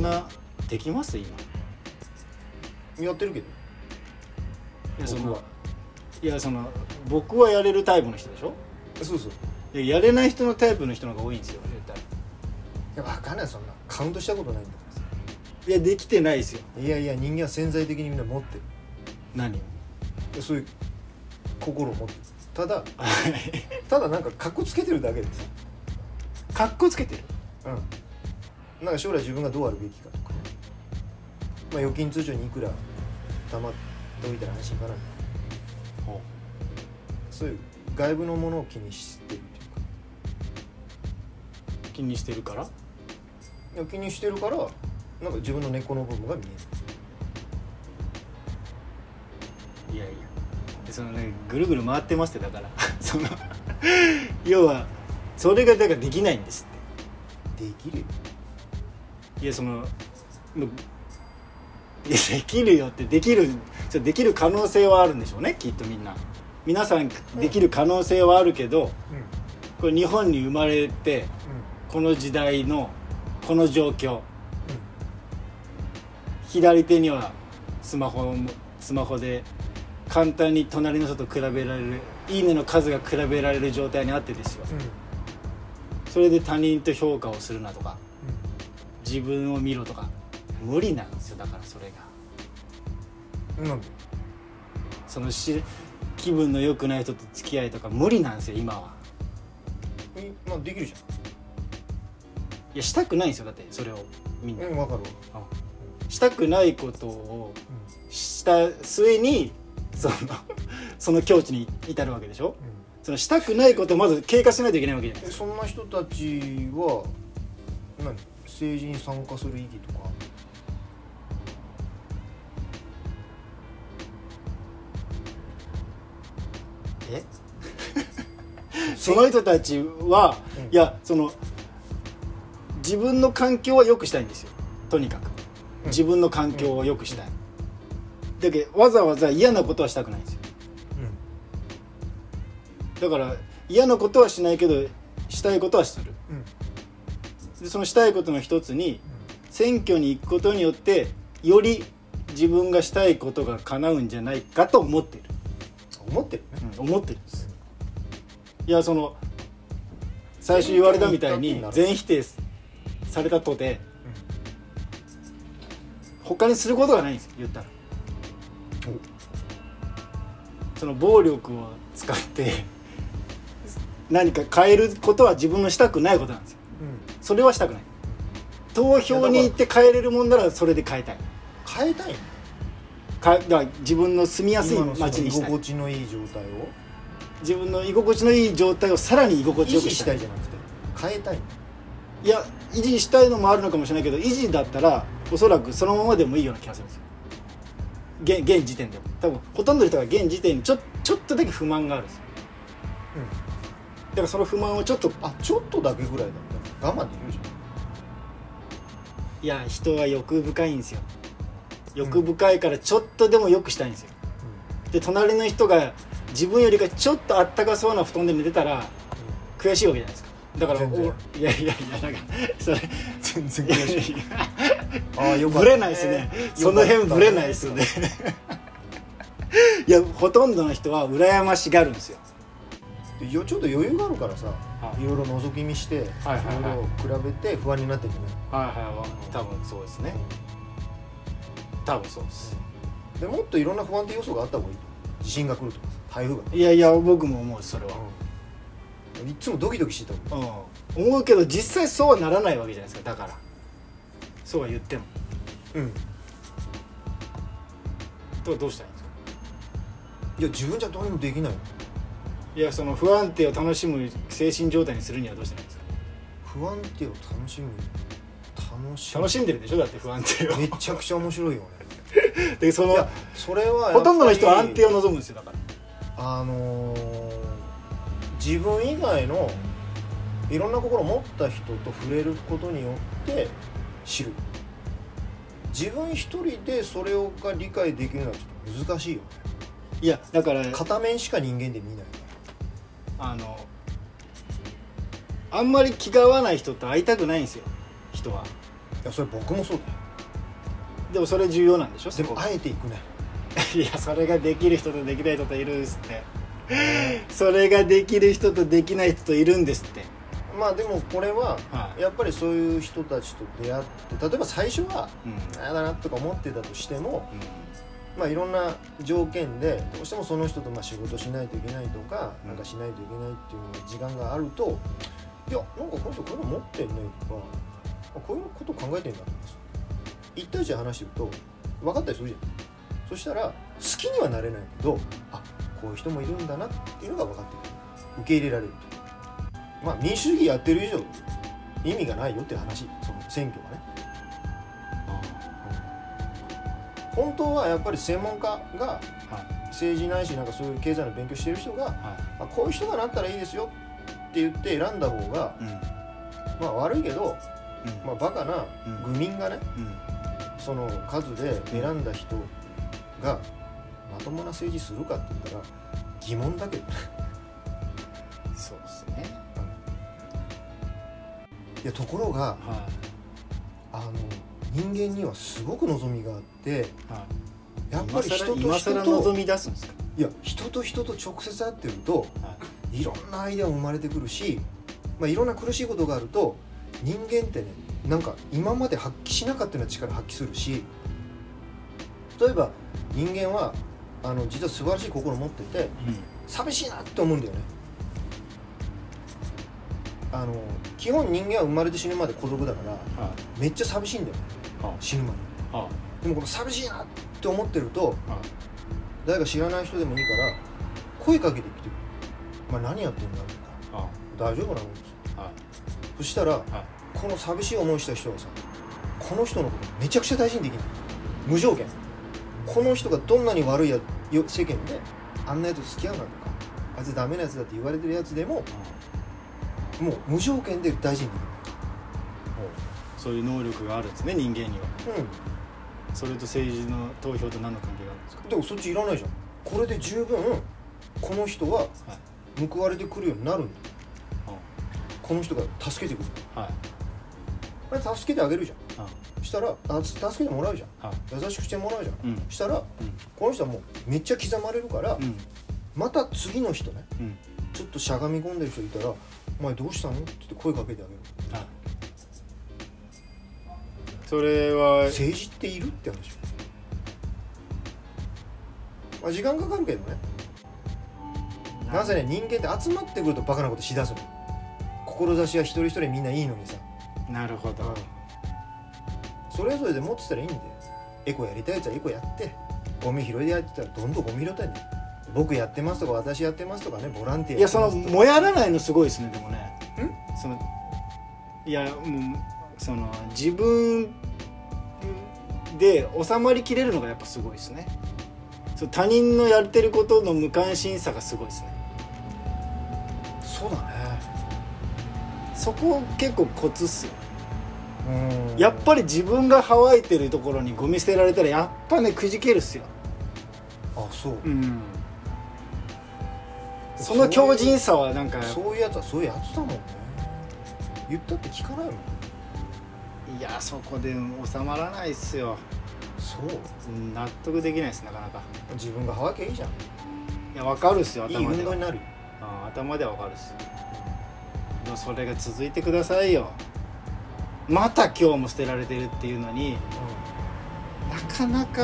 んなできます？今。やってるけど。いやその僕は。いやその僕はやれるタイプの人でしょ？そうそう。いややれない人のタイプの人の方が多いんですよ絶対。いや分かんないそんなカウントしたことないんだかいやできてないですよ。らさいやいや人間は潜在的にみんな持ってる。何？をいやそういう心を持ってる。ただただなんかかっこつけてるだけですかっこつけてる？うんなんか将来自分がどうあるべきかとか。まあ預金通帳にいくら貯まっておいたら安心かな。そういう外部のものを気にしてるっていうか。気にしてるから？気にしてるからなんか自分の根っこの部分が見えいやいや。でそのねぐるぐる回ってますってだから。その要はそれがだからできないんですっるできるよ。ていやそのできるよってできるできる可能性はあるんでしょうねきっとみんな。皆さんできる可能性はあるけどうん。これ日本に生まれてこの時代のこの状況。左手にはスマホもスマホで簡単に隣の人と比べられる「いいね」の数が比べられる状態にあってですよ。うんうん。それで他人と評価をするなとか自分を見ろとか。無理なんですよだからそれが。うんなんで？そのし気分の良くない人と付き合いとか無理なんですよ今は。えまあできるじいやしたくないんですよだってそれを。みんな、ゃんうん分かるわ。したくないことをした末にその その境地に至るわけでしょ？うん。そのしたくないことをまず経過しないといけないわけじゃないですか。えそんな人たちは何？政治に参加する意義とか。え？その人たちは、うん。いやその自分の環境は良くしたいんですよ。とにかく。うん。自分の環境を良くしたい、だけどわざわざ嫌なことはしたくないんですよ。だから嫌なことはしないけどしたいことはする。うんそのしたいことの一つに選挙に行くことによってより自分がしたいことが叶うんじゃないかと思ってる、思ってるね。思ってるんです。いやその最初言われたみたいに全否定されたとて他にすることがないんですよ言ったら。その暴力を使って何か変えることは自分のしたくないことなんですよ。うんそれはしたくない。投票に行って変えれるもんならそれで変えたい。変えたいの？かだから自分の住みやすい街にしたい。心地のいい状態を？自分の居心地のいい状態をさらに居心地よくしたい。いじゃなくて変えたいの？いや維持したいのもあるのかもしれないけど維持だったらおそらくそのままでもいいような気がするんですよ。現現時点でも。多分ほとんどの人が現時点にちょちょっとだけ不満があるんですよ。だからその不満をちょっとあちょっとだけぐらいだった。ら我慢できるじいや人は欲深いんですよ。欲深いからちょっとでも良くしたいんですよ。ゃん。で隣の人が自分よりかちょっとあったかそうな布団で寝てたら悔しいわけじゃないですか。だからいやいやいやなんかそれ全然悔しい。ああよぶれないですね。その辺ぶれないですね。いやほとんどの人は羨ましがるんですよ。でよちょっと余裕があるからさはい。いろいろ覗き見していはいはいはい。ろいろ比べて不安になってんじゃないはいはい。多分そうですね。多分そうです。でもっといろんな不安定要素があった方がいいと。地震が来るとかさ台風がいやいや僕も思うそれは、いっつもドキドキしてたもん。うん、思うけど実際そうはならないわけじゃないですか。だから。そうは言っても。うん。とどうしたらいいんですか？いや自分じゃどうにもできないよいやその不安定を楽しむ精神状態にするにはどうしたらいいんですか？不安定を楽しむ？楽しむ？楽しんでるでしょ？だって不安定を。めちゃくちゃ面白いよね。でそのそれはほとんどの人は安定を望むんですよだから。あのー自分以外のいろんな心を持った人と触れることによって知る。自分一人でそれをが理解できるのはちょっと難しいよね。いやだから片面しか人間で見ないあのあんまり気が合わない人と会いたくないんですよ。人は。やそれ僕もそうだよ。でもそれ重要なんでしょ？でもあえていくね。いやそれができる人とできない人といるんですって。それができる人とできない人といるんですって。まあでもこれははい。やっぱりそういう人たちと出会って例えば最初はうん。あやだなとか思ってたとしてもまあいろんな条件でどうしてもその人とまあ仕事しないといけないとかうん。なんかしないといけないっていう時間があるといやなんかこの人こういうの持ってんねとかあこういうこと考えてんだとか一対一で話してると分かったりするじゃん。そしたら好きにはなれないけどあこういう人もいるんだなっていうのが分かってくる。受け入れられると。まあ民主主義やってる以上意味がないよっていう話その選挙がね本当はやっぱり専門家がはい。政治ないしなんかそういう経済の勉強してる人がはあこういう人がなったらいいですよって言って選んだ方がいうん。まあ悪いけど、うん。まあ、バカなうん。愚民がねうん。その数で選んだ人がまともな政治するかって言ったら疑問だけどね。そうですね。い。やところがはあの人間にはすごく望みがあっていはい。やっぱり人と今人とみ出すんですか？いや人と人と直接会ってるとはい。ろんなアイデアも生まれてくるし、まあ、いろんな苦しいことがあると人間ってねなんか今まで発揮しなかったような力発揮するし例えば人間はあの実は素晴らしい心を持ってて寂しいなって思うんだよねあの基本人間は生まれて死ぬまで孤独だからはめっちゃ寂しいんだよは死ぬまで。いはでもこの寂しいなって思ってるといはい誰か知らない人でもいいから声かけてきて「お前何やってんだ?」とかは「大丈夫なの?」いはそしたらいはい。この寂しい思いした人がさこの人のことめちゃくちゃ大事にできない。無条件。この人がどんなに悪いやよ世間であんなやつと付き合うなとかあいつダメなやつだって言われてるやつでももう無条件で大事に。でそういう能力があるんですね人間には。それと政治の投票と何の関係があるんですか？うんでもそっちいらないじゃん。これで十分この人は報われてくるようになるんだ。この人が助けてくる。はい。あれ助けてあげるじゃん。はいしたらあ助けてもらうじゃん。はい。優しくしてもらうじゃん。うん。したらうん。この人はもうめっちゃ刻まれるから、うん。また次の人ね。うんちょっとしゃがみ込んでる人いたら「お前どうしたの?」って言って声かけてあげる。はい。それは政治っている？って話。まあ時間かかるけどね。なぜね人間って集まってくるとバカなことしだすの志は一人一人みんないいのにさなるほど。それぞれで持ってたらいいんだよ。エコやりたいやつはエコやって。ゴミ拾いでやってたらどんどんゴミ拾ったんだよ僕やってますとか私やってますとかねボランティアいやそのもやらないのすごいですねでもね。んそのいやもうその自分で収まりきれるのがやっぱすごいですね。そう他人のやってることの無関心さがすごいですね。そうだね。そこ結構コツっすよ。うん。やっぱり自分が乾いてるところにゴミ捨てられたらやっぱねくじけるっすよ。あそう。うんその強靭さはなんかそういうやつはそういうやつだもんね。言ったって聞かないもん。いやそこで収まらないっすよ。そう。うん納得できないですなかなか。自分がはけいいじゃん。いや分かるっすよいい頭では。運動になる。よあ頭では分かるっすでもそれが続いてくださいよ。また今日も捨てられてるっていうのになかなか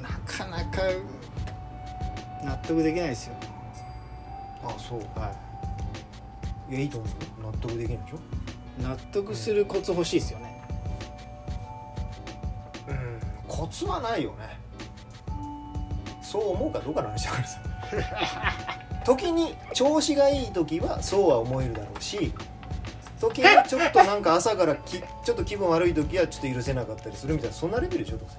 なかなか納得できないですよ。あそう。はい。やいいと思うよ納得できないでしょ？い納得するコツ欲しいですよね。うん。コツはないよね。そう思うかどうかの話だからさ。時に調子がいい時はそうは思えるだろうし時にちょっとなんか朝からきちょっと気分悪い時はちょっと許せなかったりするみたいなそんなレベルでしょどうせ